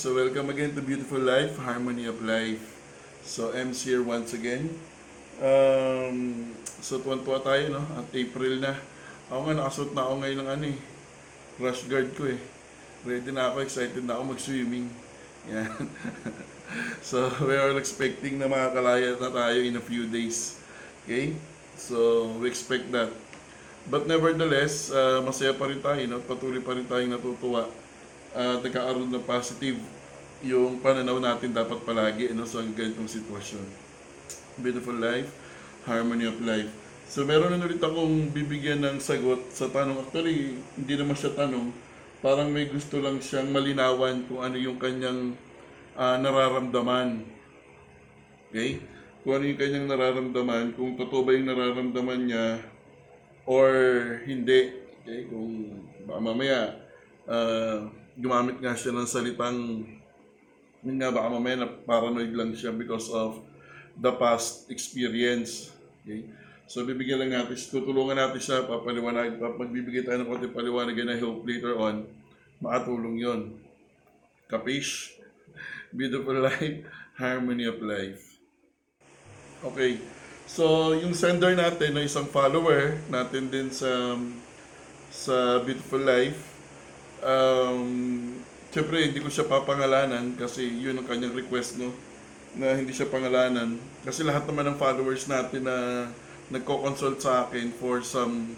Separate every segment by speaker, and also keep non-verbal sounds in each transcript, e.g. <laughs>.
Speaker 1: So welcome again to Beautiful Life, Harmony of Life. So M's here once again. Um, so tuwan-tuwa tayo, no? At April na. Ako nga, nakasuot na ako ngayon ng ano eh. Rush guard ko eh. Ready na ako, excited na ako mag-swimming. Yan. <laughs> so we are expecting na makakalaya na tayo in a few days. Okay? So we expect that. But nevertheless, uh, masaya pa rin tayo, no? patuloy pa rin tayong natutuwa at nagkakaroon ng positive yung pananaw natin dapat palagi ano, sa ganitong sitwasyon. Beautiful life, harmony of life. So meron na ulit akong bibigyan ng sagot sa tanong. Actually, hindi naman siya tanong. Parang may gusto lang siyang malinawan kung ano yung kanyang ah, nararamdaman. Okay? Kung ano yung kanyang nararamdaman, kung totoo ba yung nararamdaman niya, or hindi. Okay? Kung baka mamaya ah, gumamit nga siya ng salitang yun nga baka mamaya na paranoid lang siya because of the past experience. Okay? So bibigyan lang natin, tutulungan natin siya, papaliwanag, pap- magbibigay tayo ng konti paliwanag na I hope later on, makatulong yon. Kapish? <laughs> Beautiful life, harmony of life. Okay. So, yung sender natin na isang follower natin din sa sa Beautiful Life. Um, Siyempre, hindi ko siya papangalanan kasi yun ang kanyang request, no? Na hindi siya pangalanan. Kasi lahat naman ng followers natin na nagko-consult sa akin for some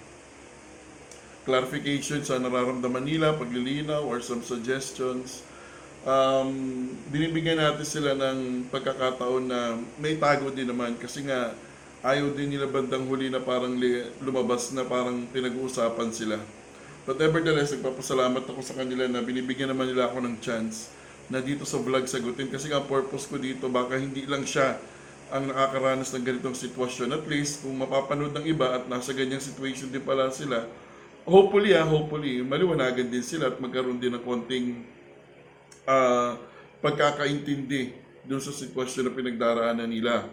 Speaker 1: clarification sa nararamdaman nila, paglilinaw, or some suggestions. Um, binibigyan natin sila ng pagkakataon na may tago din naman kasi nga ayaw din nila bandang huli na parang lumabas na parang pinag-uusapan sila. But nevertheless, nagpapasalamat ako sa kanila na binibigyan naman nila ako ng chance na dito sa vlog sagutin. Kasi nga purpose ko dito, baka hindi lang siya ang nakakaranas ng ganitong sitwasyon. At least, kung mapapanood ng iba at nasa ganyang situation din pala sila, hopefully ah, hopefully, maliwanagan din sila at magkaroon din ng konting ah, pagkakaintindi doon sa sitwasyon na pinagdaraanan nila.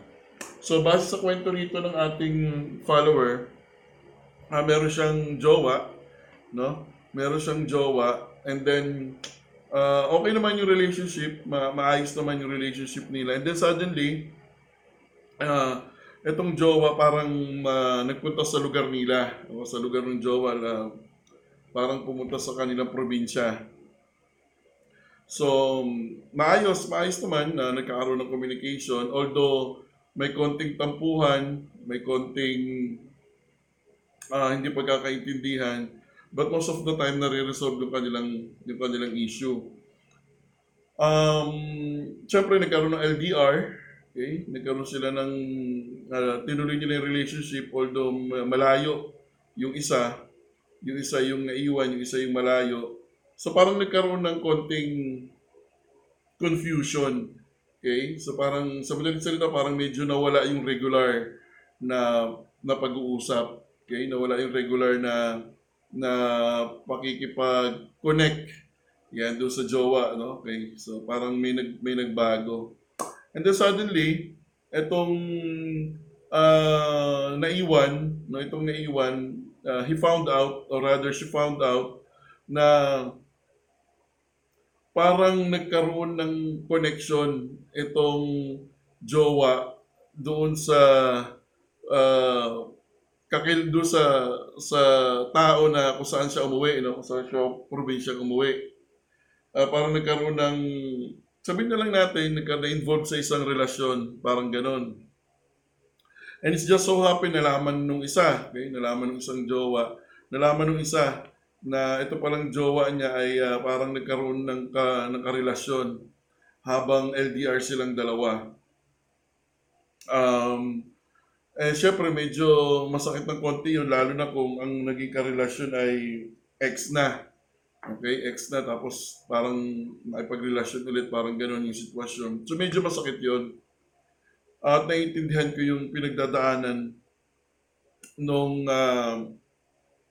Speaker 1: So, base sa kwento rito ng ating follower, ah, meron siyang jowa, no? Meron siyang jowa, and then, uh, okay naman yung relationship, ma- maayos naman yung relationship nila. And then suddenly, uh, itong jowa parang uh, nagpunta sa lugar nila, o sa lugar ng jowa, na parang pumunta sa kanilang probinsya. So, maayos, maayos naman na nagkakaroon ng communication. Although, may konting tampuhan, may konting ah, hindi pagkakaintindihan, but most of the time, nare-resolve yung kanilang, yung kanilang issue. Um, Siyempre, nagkaroon ng LDR. Okay? Nagkaroon sila ng, ah, tinuloy nila yung relationship, although ma- malayo yung isa, yung isa yung naiwan, yung isa yung malayo. So parang nagkaroon ng konting confusion. Okay? So parang sa madaling salita parang medyo nawala yung regular na na pag-uusap. Okay? Nawala yung regular na na pakikipag-connect yan doon sa jowa, no? Okay. So parang may nag may nagbago. And then suddenly, etong ah, naiwan, no, itong naiwan, ah, he found out or rather she found out na parang nagkaroon ng connection itong jowa doon sa uh, kakil doon sa sa tao na kung saan siya umuwi, no? kung saan siya probinsya umuwi. Ah, parang nagkaroon ng sabihin na lang natin nagka-involve sa isang relasyon, parang ganon. And it's just so happen nalaman nung isa, okay? nalaman nung isang jowa, nalaman nung isa na ito palang jowa niya ay ah, parang nagkaroon ng, ka, ng karelasyon habang LDR silang dalawa. Um, eh, syempre, medyo masakit ng konti yun, lalo na kung ang naging karelasyon ay ex na. Okay, ex na, tapos parang makipagrelasyon ulit, parang gano'n yung sitwasyon. So, medyo masakit yun. At naiintindihan ko yung pinagdadaanan nung ah,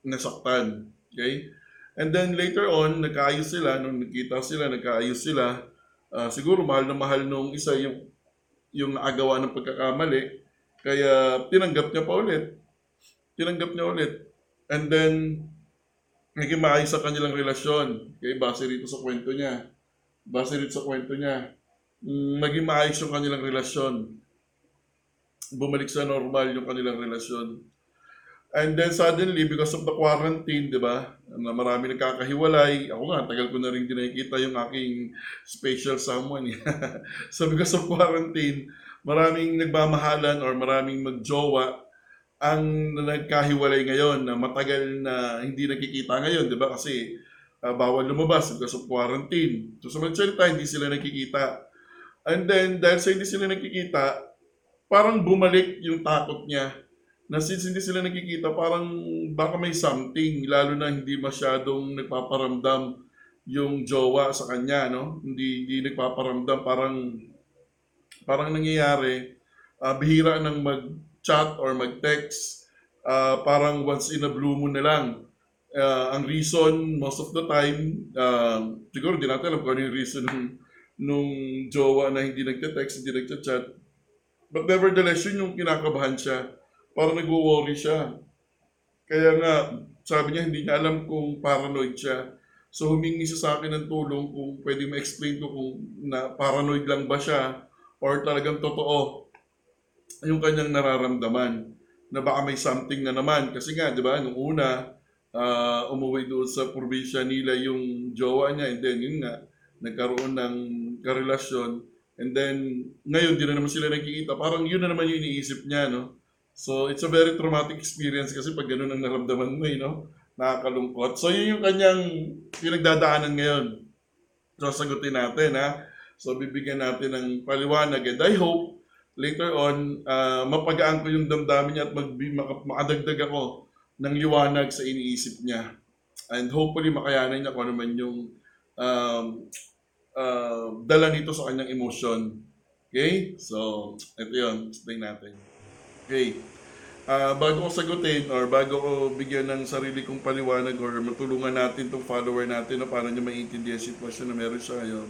Speaker 1: nasaktan. Okay? And then later on, nagkaayos sila, nung nakita sila, nagkaayos sila, ah, siguro mahal na mahal nung isa yung yung naagawa ng pagkakamali, kaya tinanggap niya pa ulit. Tinanggap niya ulit. And then, naging maayos sa kanilang relasyon. Okay, base rito sa kwento niya. base rin sa kwento niya, mm, naging maayos yung kanilang relasyon. Bumalik sa normal yung kanilang relasyon. And then suddenly, because of the quarantine, di ba, na marami nagkakahiwalay, ako nga, tagal ko na rin din nakikita yung aking special someone. <laughs> so because of quarantine, maraming nagmamahalan or maraming magjowa ang nagkahiwalay ngayon na matagal na hindi nakikita ngayon, di ba? Kasi ah, bawal lumabas because of quarantine. So sa magsalita, hindi sila nakikita. And then, dahil sa hindi sila nakikita, parang bumalik yung takot niya na since hindi sila nakikita, parang baka may something, lalo na hindi masyadong nagpaparamdam yung jowa sa kanya, no? Hindi, hindi nagpaparamdam, parang, parang nangyayari, ah, bihira ng mag-chat or mag-text, ah, parang once in a blue moon na lang. Ah, ang reason, most of the time, ah, siguro di natin alam kung ano yung reason nung, nung jowa na hindi nagte-text, hindi nagte-chat. But nevertheless, yun yung kinakabahan siya. Parang nag-worry siya. Kaya nga, sabi niya, hindi niya alam kung paranoid siya. So humingi siya sa akin ng tulong kung pwede ma-explain ko kung na paranoid lang ba siya or talagang totoo yung kanyang nararamdaman na baka may something na naman. Kasi nga, di ba, nung una, ah, umuwi doon sa probinsya nila yung jowa niya and then yun nga, nagkaroon ng karelasyon and then ngayon di na naman sila nakikita. Parang yun na naman yung iniisip niya, no? So, it's a very traumatic experience kasi pag ganun ang naramdaman mo, eh, no? Nakakalungkot. So, yun yung kanyang pinagdadaanan ngayon. So, sagutin natin, ha? So, bibigyan natin ng paliwanag. And I hope, later on, ah, mapagaan ko yung damdamin niya at mag maka- makadagdag ako ng liwanag sa iniisip niya. And hopefully, makayanan niya kung ano man yung um, ah, dala nito sa kanyang emosyon. Okay? So, ito yun. Explain natin. Okay. Ah, bago ko sagutin or bago ko bigyan ng sarili kong paliwanag or matulungan natin itong follower natin na para niya maintindihan yung sitwasyon na meron siya ngayon,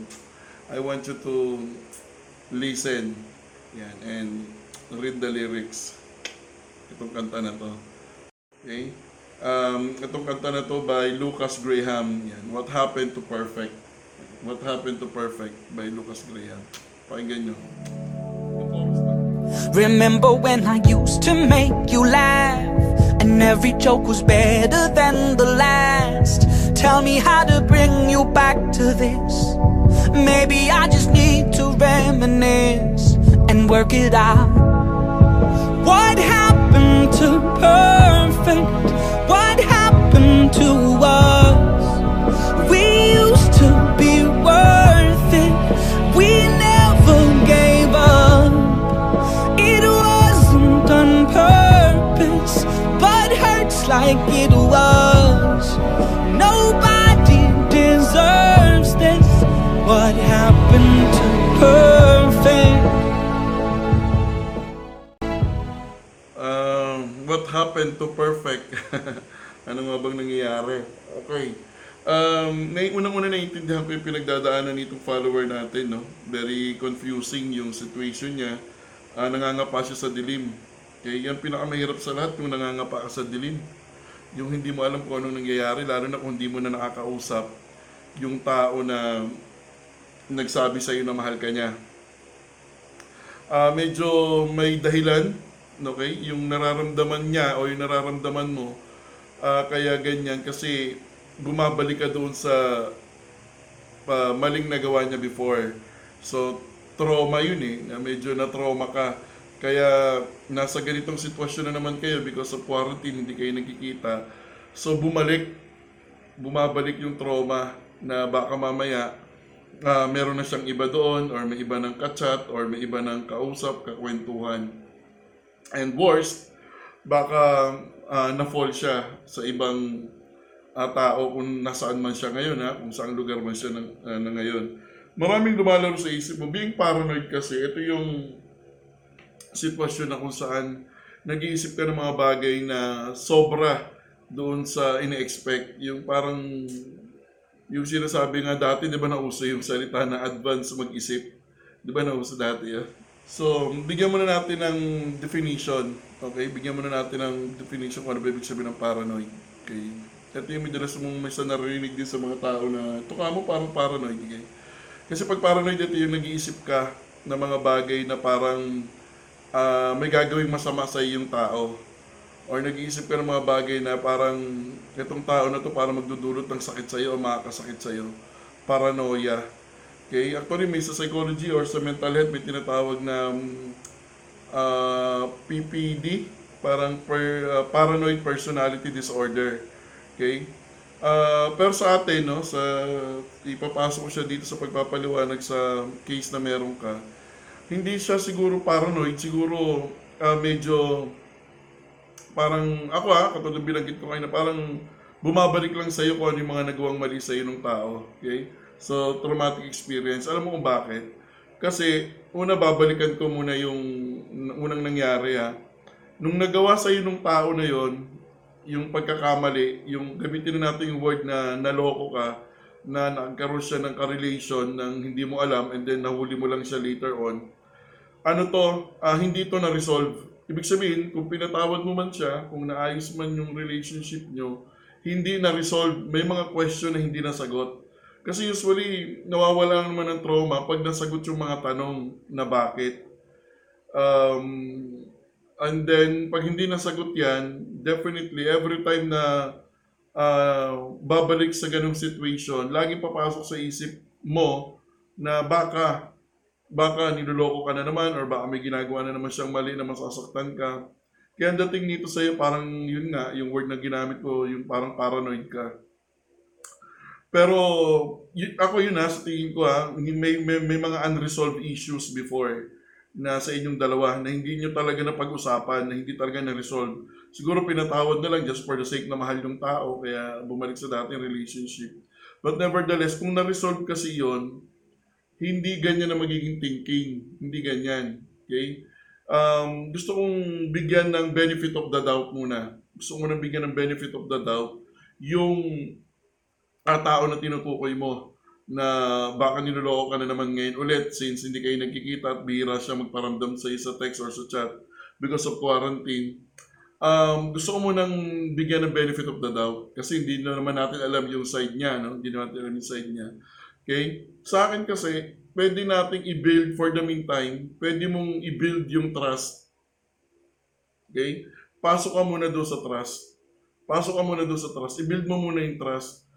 Speaker 1: I want you to listen yan, and read the lyrics. Itong kanta na to. Okay? Um, itong kanta na to by Lucas Graham. Yan. What Happened to Perfect. What Happened to Perfect by Lucas Graham. Pakinggan nyo.
Speaker 2: Remember when I used to make you laugh And every joke was better than the last Tell me how to bring you back to this Maybe I just need to reminisce And work it out What happened to perfect? What happened to us? To perfect? <laughs>
Speaker 1: ano nga bang nangyayari? Okay. Um, na unang-una naiintindihan ko yung pinagdadaanan nitong follower natin, no? Very confusing yung situation niya. Ah, nangangapa siya sa dilim. Okay, yan pinakamahirap sa lahat, yung nangangapa ka sa dilim. Yung hindi mo alam kung anong nangyayari, lalo na kung hindi mo na nakakausap yung tao na nagsabi sa'yo na mahal ka niya ah medyo may dahilan, okay? Yung nararamdaman niya o yung nararamdaman mo, ah, kaya ganyan kasi bumabalik ka doon sa ah, maling nagawa niya before. So, trauma yun eh, na medyo na-trauma ka. Kaya nasa ganitong sitwasyon na naman kayo because of quarantine, hindi kayo nagkikita. So, bumalik, bumabalik yung trauma na baka mamaya ah, meron na siyang iba doon or may iba ng kachat or may iba ng kausap, kakwentuhan. And worst, baka ah, na-fall siya sa ibang ah, tao kung nasaan man siya ngayon, ha? kung saang lugar man siya ng, ah, na ngayon. Maraming lumalaro sa isip mo. Being paranoid kasi, ito yung sitwasyon na kung saan nag-iisip ka ng mga bagay na sobra doon sa ine-expect. Yung parang yung sinasabi nga dati, di ba nauso yung salita na advance mag-isip? Di ba nauso dati ah? So, bigyan muna natin ng definition. Okay? Bigyan muna natin ng definition kung ano ba ibig sabihin ng paranoid. Okay? Ito yung madalas mong may sa narinig din sa mga tao na ito ka mo parang paranoid. Okay? Kasi pag paranoid, ito yung nag-iisip ka ng mga bagay na parang ah, may gagawing masama sa iyong tao. Or nag-iisip ka ng mga bagay na parang itong tao na to parang magdudulot ng sakit sa iyo o makakasakit sa iyo. Paranoia. Okay? Actually, may sa psychology or sa mental health, may tinatawag na mm, ah, PPD, parang per, ah, paranoid personality disorder. Okay? Ah, pero sa atin, no, sa ipapasok ko siya dito sa pagpapaliwanag sa case na meron ka, hindi siya siguro paranoid, siguro ah, medyo parang ako ah, katulad binanggit ko kayo parang bumabalik lang sa iyo kung ano yung mga nagawang mali sa iyo ng tao. Okay? So, traumatic experience. Alam mo kung bakit? Kasi, una babalikan ko muna yung unang nangyari ha. Nung nagawa sa iyo ng tao na yon, yung pagkakamali, yung gamitin na natin yung word na naloko ka, na nagkaroon siya ng correlation ng hindi mo alam and then nahuli mo lang siya later on. Ano to, ah, hindi to na-resolve. Ibig sabihin, kung pinatawad mo man siya, kung naayos man yung relationship nyo, hindi na-resolve. May mga question na hindi nasagot. Kasi usually, nawawala naman ng trauma pag nasagot yung mga tanong na bakit. Um, and then, pag hindi nasagot yan, definitely, every time na ah, babalik sa ganong situation, laging papasok sa isip mo na baka, baka niloloko ka na naman or baka may ginagawa na naman siyang mali na masasaktan ka. Kaya dating nito sa'yo, parang yun nga, yung word na ginamit ko, yung parang paranoid ka. Pero y- ako yun ha, sa tingin ko ha, may, may, may mga unresolved issues before na sa inyong dalawa na hindi nyo talaga napag-usapan, na hindi talaga na-resolve. Siguro pinatawad na lang just for the sake na mahal yung tao, kaya bumalik sa dating relationship. But nevertheless, kung na-resolve kasi yon hindi ganyan na magiging thinking. Hindi ganyan. Okay? Um, gusto kong bigyan ng benefit of the doubt muna. Gusto ko nang bigyan ng benefit of the doubt yung ah, tao na tinutukoy mo na baka niloloko ka na naman ngayon ulit since hindi kayo nagkikita at bihira siya magparamdam sa sa text or sa chat because of quarantine. Um, gusto ko munang bigyan ng benefit of the doubt kasi hindi na naman natin alam yung side niya, no? Hindi naman natin alam yung side niya. Okay? Sa akin kasi, pwede nating i-build for the meantime, pwede mong i-build yung trust. Okay? Pasok ka muna doon sa trust. Pasok ka muna doon sa trust. I-build mo muna yung trust.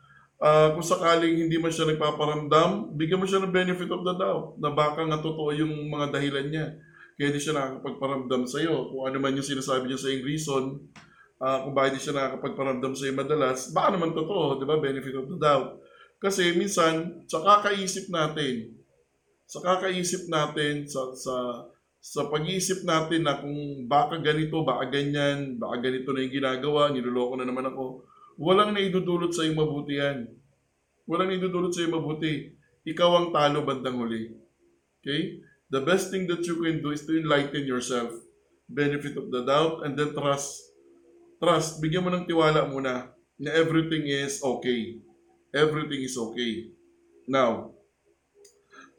Speaker 1: Ah, kung sakaling hindi man siya nagpaparamdam, bigyan mo siya ng benefit of the doubt na baka nga totoo yung mga dahilan niya. Kaya di siya nakakapagparamdam sa iyo. Kung ano man yung sinasabi niya sa yung reason, ah, kung bakit di siya nakakapagparamdam sa iyo madalas, baka naman totoo, di ba? Benefit of the doubt. Kasi minsan, sa kakaisip natin, sa kakaisip natin, sa, sa, sa pag-iisip natin na kung baka ganito, baka ganyan, baka ganito na yung ginagawa, niloloko na naman ako, walang naidudulot sa iyo mabuti yan. Walang naidudulot sa iyo mabuti. Ikaw ang talo bandang huli. Okay? The best thing that you can do is to enlighten yourself. Benefit of the doubt and then trust. Trust. Bigyan mo ng tiwala muna na everything is okay. Everything is okay. Now,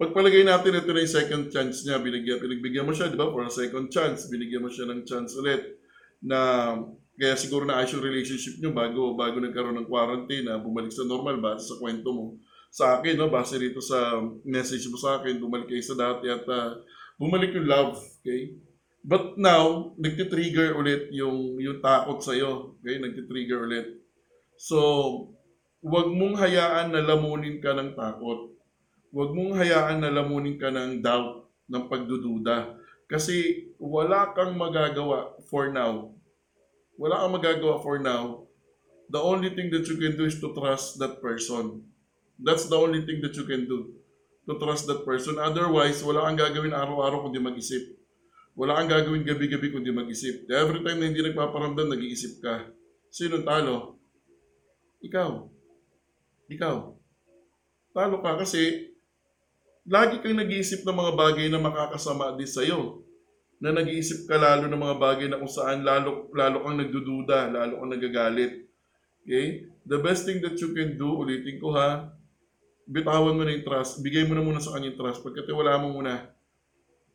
Speaker 1: pagpalagay natin ito na yung second chance niya, binigyan, pinagbigyan mo siya, di ba, for a second chance, binigyan mo siya ng chance ulit na kaya siguro na ayos relationship nyo bago, bago nagkaroon ng quarantine na bumalik sa normal base sa kwento mo. Sa akin, no, base rito sa message mo sa akin, bumalik kayo sa dati at ah, bumalik yung love, okay? But now, nagtitrigger ulit yung, yung takot sa'yo, okay? Nagtitrigger ulit. So, huwag mong hayaan na lamunin ka ng takot. Huwag mong hayaan na lamunin ka ng doubt, ng pagdududa. Kasi wala kang magagawa for now. Wala kang magagawa for now. The only thing that you can do is to trust that person. That's the only thing that you can do. To trust that person. Otherwise, wala kang gagawin araw-araw kundi mag-isip. Wala kang gagawin gabi-gabi kundi mag-isip. Every time na hindi nagpaparamdam, nag-iisip ka. Sino talo? Ikaw. Ikaw. Talo ka kasi lagi kang nag-iisip ng mga bagay na makakasama din sa'yo. Na nag-iisip ka lalo ng mga bagay na kung saan lalo, lalo kang nagdududa, lalo kang nagagalit. Okay? The best thing that you can do, ulitin ko ha, bitawan mo na yung trust, bigay mo na muna sa kanya yung trust, pagkatiwala mo muna.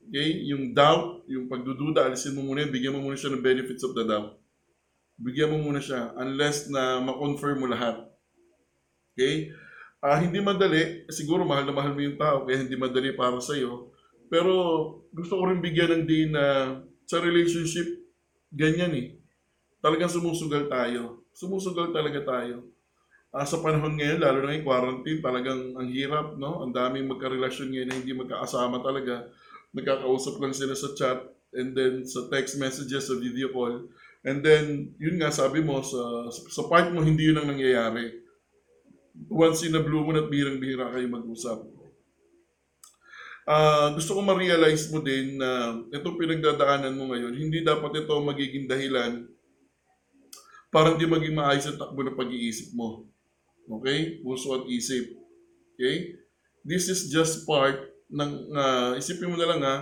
Speaker 1: Okay? Yung doubt, yung pagdududa, alisin mo muna, bigyan mo muna siya ng benefits of the doubt. Bigyan mo muna siya unless na ma-confirm mo lahat. Okay? Ah, hindi madali, siguro mahal na mahal mo yung tao, kaya hindi madali para sa'yo. Pero gusto ko rin bigyan ng din na sa relationship, ganyan eh. Talagang sumusugal tayo. Sumusugal talaga tayo. Ah, sa panahon ngayon, lalo na yung quarantine, talagang ang hirap, no? Ang daming magkarelasyon ngayon na hindi magkakasama talaga. Nagkakausap lang sila sa chat and then sa text messages, sa video call. And then, yun nga, sabi mo, sa, sa part mo, hindi yun ang nangyayari. Once in a blue moon at birang-bira kayo mag-usap. Ah, gusto ko ma-realize mo din na itong pinagdadaanan mo ngayon, hindi dapat ito magiging dahilan para hindi maging maayos ang takbo ng pag-iisip mo. Okay? Puso at isip. Okay? This is just part ng, ah, isipin mo na lang ha,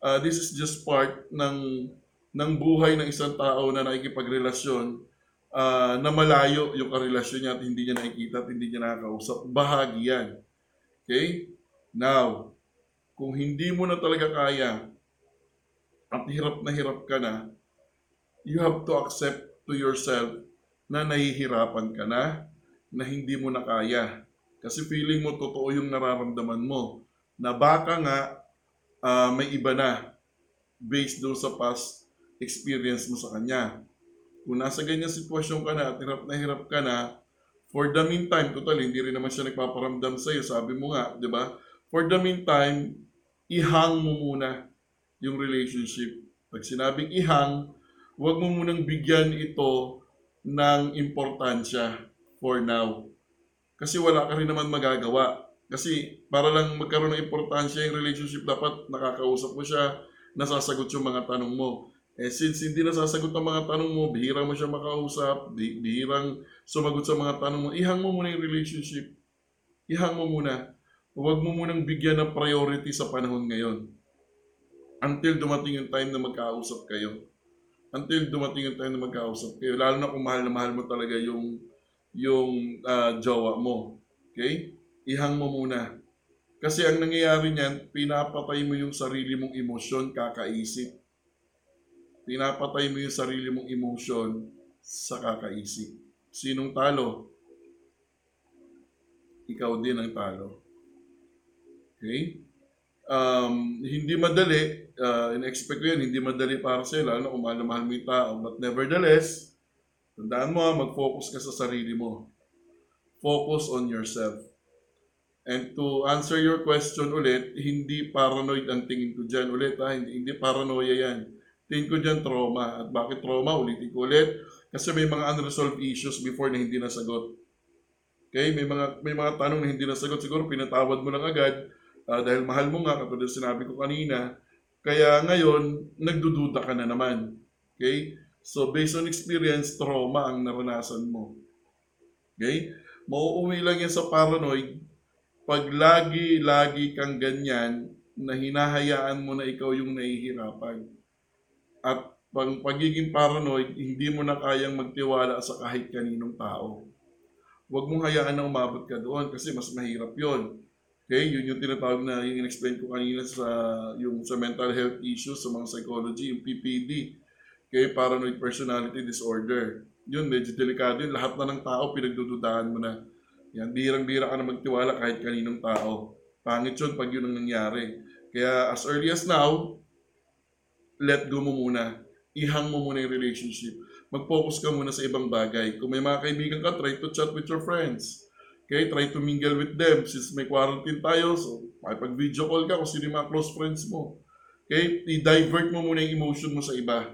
Speaker 1: ah, this is just part ng, ng buhay ng isang tao na nakikipagrelasyon ah, na malayo yung karelasyon niya at hindi niya nakikita at hindi niya nakakausap. Bahagi yan. Okay? Now, kung hindi mo na talaga kaya at hirap na hirap ka na, you have to accept to yourself na nahihirapan ka na, na hindi mo na kaya. Kasi feeling mo totoo yung nararamdaman mo. Na baka nga ah, may iba na based doon sa past experience mo sa kanya. Kung nasa ganyan sitwasyon ka na at hirap na hirap ka na, for the meantime, total, hindi rin naman siya nagpaparamdam sa'yo. Sabi mo nga, di ba? For the meantime, ihang mo muna yung relationship. Pag sinabing ihang, huwag mo munang bigyan ito ng importansya for now. Kasi wala ka rin naman magagawa. Kasi para lang magkaroon ng importansya yung relationship, dapat nakakausap mo siya, nasasagot yung mga tanong mo. Eh since hindi nasasagot ang mga tanong mo, bihira mo siya makausap, bi- bihirang sumagot sa mga tanong mo, ihang mo muna yung relationship. Ihang mo muna. Huwag mo munang bigyan ng priority sa panahon ngayon. Until dumating yung time na magkausap kayo. Until dumating yung time na magkausap kayo. Lalo na kung mahal na mahal mo talaga yung yung ah, jowa mo. Okay? Ihang mo muna. Kasi ang nangyayari niyan, pinapatay mo yung sarili mong emosyon, kakaisip. Pinapatay mo yung sarili mong emosyon sa kakaisip. Sinong talo? Ikaw din ang talo. Okay? Um, hindi madali, uh, in-expect ko yun, hindi madali para sa'yo, lalo na kung mahal na mahal mo yung tao. But nevertheless, tandaan mo, mag-focus ka sa sarili mo. Focus on yourself. And to answer your question ulit, hindi paranoid ang tingin ko dyan ulit ha, hindi, hindi paranoia yan. Tingin ko dyan trauma. At bakit trauma? Ulitin ko ulit. Kasi may mga unresolved issues before na hindi nasagot. Okay? May mga, may mga tanong na hindi nasagot. Siguro pinatawad mo lang agad ah, dahil mahal mo nga, katulad sinabi ko kanina. Kaya ngayon, nagdududa ka na naman. Okay? So based on experience, trauma ang naranasan mo. Okay? Mauuwi lang yan sa paranoid pag lagi-lagi kang ganyan na hinahayaan mo na ikaw yung nahihirapan. At pag pagiging paranoid, hindi mo na kayang magtiwala sa kahit kaninong tao. Huwag mong hayaan na umabot ka doon kasi mas mahirap yon. Okay, yun yung tinatawag na yung in-explain ko kanina sa yung sa mental health issues sa mga psychology, yung PPD. Okay, paranoid personality disorder. Yun, medyo delikado yun. Lahat na ng tao pinagdududahan mo na. Yan, birang-bira ka na magtiwala kahit kaninong tao. Pangit yun pag yun ang nangyari. Kaya as early as now, let go mo muna. Ihang mo muna yung relationship. Mag-focus ka muna sa ibang bagay. Kung may mga kaibigan ka, try to chat with your friends. Okay, try to mingle with them. Since may quarantine tayo, so makipag-video call ka kung sino yung mga close friends mo. Okay, i-divert mo muna yung emotion mo sa iba.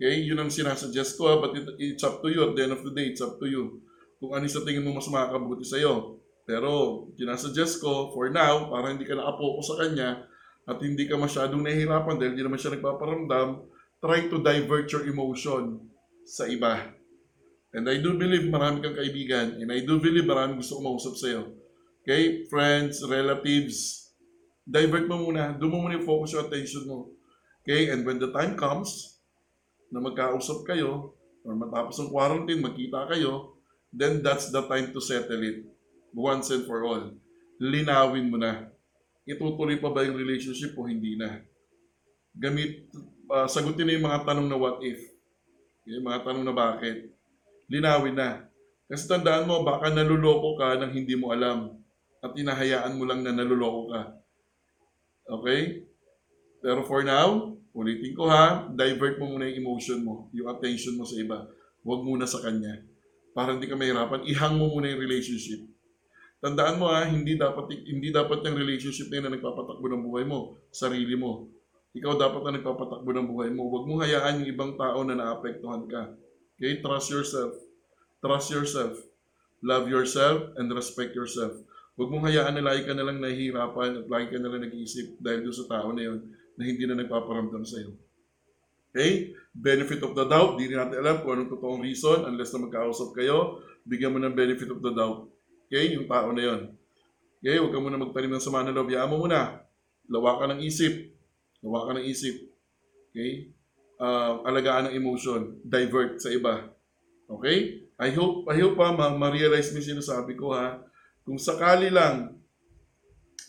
Speaker 1: Okay, yun ang sinasuggest ko, ha, but it, it's up to you. At the end of the day, it's up to you kung ano sa tingin mo mas makakabuti sa'yo. Pero, sinasuggest ko, for now, para hindi ka nakapokus sa kanya, at hindi ka masyadong nahihirapan dahil hindi naman siya nagpaparamdam, try to divert your emotion sa iba. And I do believe marami kang kaibigan, and I do believe marami gusto kumausap sa'yo. Okay? Friends, relatives, divert mo muna. Doon mo muna yung focus yung attention mo. Okay? And when the time comes, na magkausap kayo, or matapos ang quarantine, magkita kayo, then that's the time to settle it once and for all. Linawin mo na. Itutuloy pa ba yung relationship o hindi na? Gamit, ah, sagutin na yung mga tanong na what if. Yung mga tanong na bakit. Linawin na. Kasi tandaan mo, baka naluloko ka nang hindi mo alam. at hinahayaan mo lang na naluloko ka. Okay? Pero for now, ulitin ko ha, divert mo muna yung emotion mo, yung attention mo sa iba. Huwag muna sa kanya. Para hindi ka mahirapan, ihang mo muna yung relationship. Tandaan mo ha, hindi dapat hindi dapat yung relationship na yun na nagpapatakbo ng buhay mo, sarili mo. Ikaw dapat na nagpapatakbo ng buhay mo. Huwag mong hayaan yung ibang tao na naapektuhan ka. Okay? Trust yourself. Trust yourself. Love yourself and respect yourself. Huwag mong hayaan na lagi ka na lang nahihirapan at lagi ka na lang nag-iisip dahil doon sa tao na yun na hindi na nagpaparamdam sa iyo. Okay? Benefit of the doubt, di rin natin alam kung anong totoong reason unless na magkausap kayo, bigyan mo ng benefit of the doubt. Okay? Yung tao na yun. Okay? Huwag ka muna magtanim ng sama ng loob. Yaan mo muna. Lawa ka ng isip. Lawa ka ng isip. Okay? Uh, alagaan ng emotion. Divert sa iba. Okay? I hope, I hope pa ma- ma-realize mo sinasabi ko ha. Kung sakali lang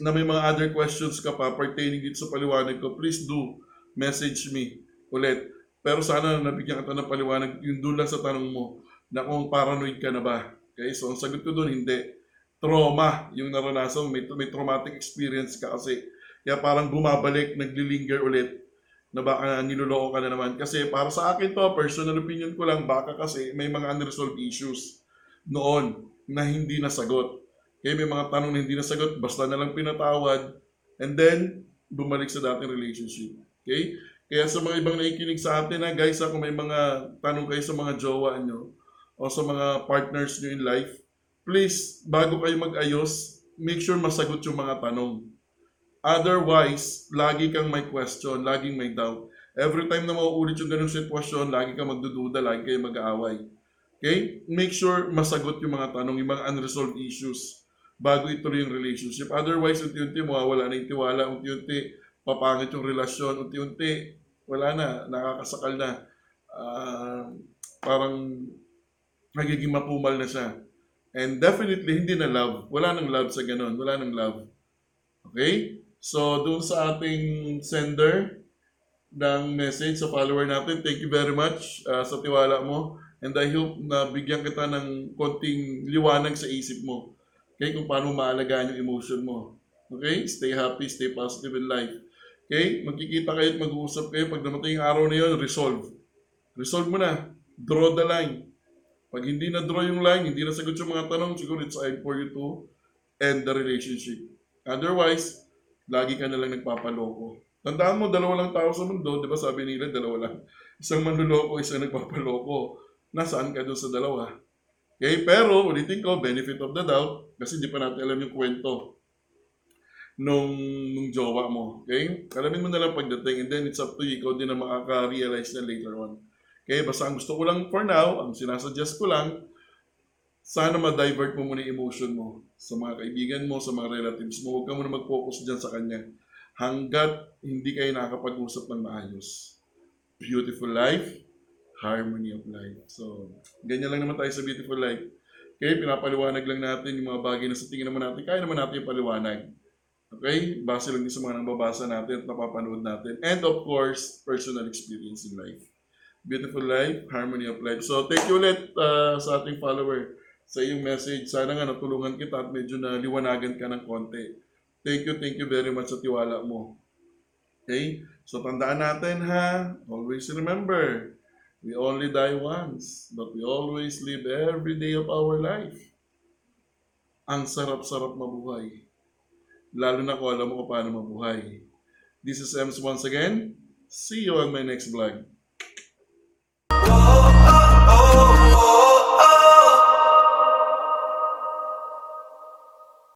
Speaker 1: na may mga other questions ka pa pertaining dito sa paliwanag ko, please do message me ulit. Pero sana nabigyan kita ng paliwanag yung doon lang sa tanong mo na kung paranoid ka na ba. Okay? So, ang sagot ko doon, hindi. Trauma yung naranasan mo. May, may traumatic experience ka kasi. Kaya parang bumabalik, naglilinger ulit na baka niloloko ka na naman. Kasi para sa akin to, personal opinion ko lang, baka kasi may mga unresolved issues noon na hindi nasagot. Kaya may mga tanong na hindi nasagot, basta na lang pinatawad, and then, bumalik sa dating relationship. Okay? Kaya sa mga ibang nakikinig sa atin na guys, kung may mga tanong kayo sa mga jowa nyo, o sa mga partners nyo in life, please, bago kayo mag-ayos, make sure masagot yung mga tanong. Otherwise, lagi kang may question, laging may doubt. Every time na mauulit yung ganung sitwasyon, lagi kang magdududa, lagi kayo mag-aaway. Okay? Make sure masagot yung mga tanong, yung mga unresolved issues bago ituloy yung relationship. Otherwise, unti-unti mawawala na yung tiwala, unti-unti papangit yung relasyon, unti-unti wala na, nakakasakal na. Ah, parang nagiging mapumal na siya. And definitely, hindi na love. Wala nang love sa ganun. Wala nang love. Okay? So, doon sa ating sender ng message sa follower natin, thank you very much ah, sa tiwala mo. And I hope na bigyan kita ng konting liwanag sa isip mo. Okay? Kung paano maalagaan yung emotion mo. Okay? Stay happy, stay positive in life. Okay? Magkikita kayo at mag-uusap kayo. Pag namatay yung araw na yun, resolve. Resolve mo na. Draw the line. Pag hindi na-draw yung line, hindi na sagot yung mga tanong, siguro it's time for you to end the relationship. Otherwise, lagi ka na lang nagpapaloko. Tandaan mo, dalawa lang tao sa mundo, di ba sabi nila, dalawa lang. Isang manluloko, isang nagpapaloko. Nasaan ka doon sa dalawa? Okay, pero ulitin ko, benefit of the doubt, kasi di pa natin alam yung kwento nung, nung jowa mo. Okay? Alamin mo na lang pagdating and then it's up to you. Ikaw din na makaka-realize na later on. Okay? Basta ang gusto ko lang for now, ang sinasuggest ko lang, sana ma-divert mo muna yung emotion mo sa mga kaibigan mo, sa mga relatives mo. Huwag ka muna mag-focus dyan sa kanya. Hanggat hindi kayo nakakapag-usap ng maayos. Beautiful life, harmony of life. So, ganyan lang naman tayo sa beautiful life. Okay, pinapaliwanag lang natin yung mga bagay na sa tingin naman natin, kaya naman natin yung paliwanag. Okay? Base lang din sa mga nababasa natin at napapanood natin. And of course, personal experience in life. Beautiful life, harmony of life. So, thank you ulit uh, sa ating follower sa iyong message. Sana nga natulungan kita at medyo na liwanagan ka ng konti. Thank you, thank you very much sa tiwala mo. Okay? So, tandaan natin ha. Always remember, we only die once, but we always live every day of our life. Ang sarap-sarap mabuhay lalo na kung alam mo kung paano mabuhay. This is Ems once again. See you on my next vlog.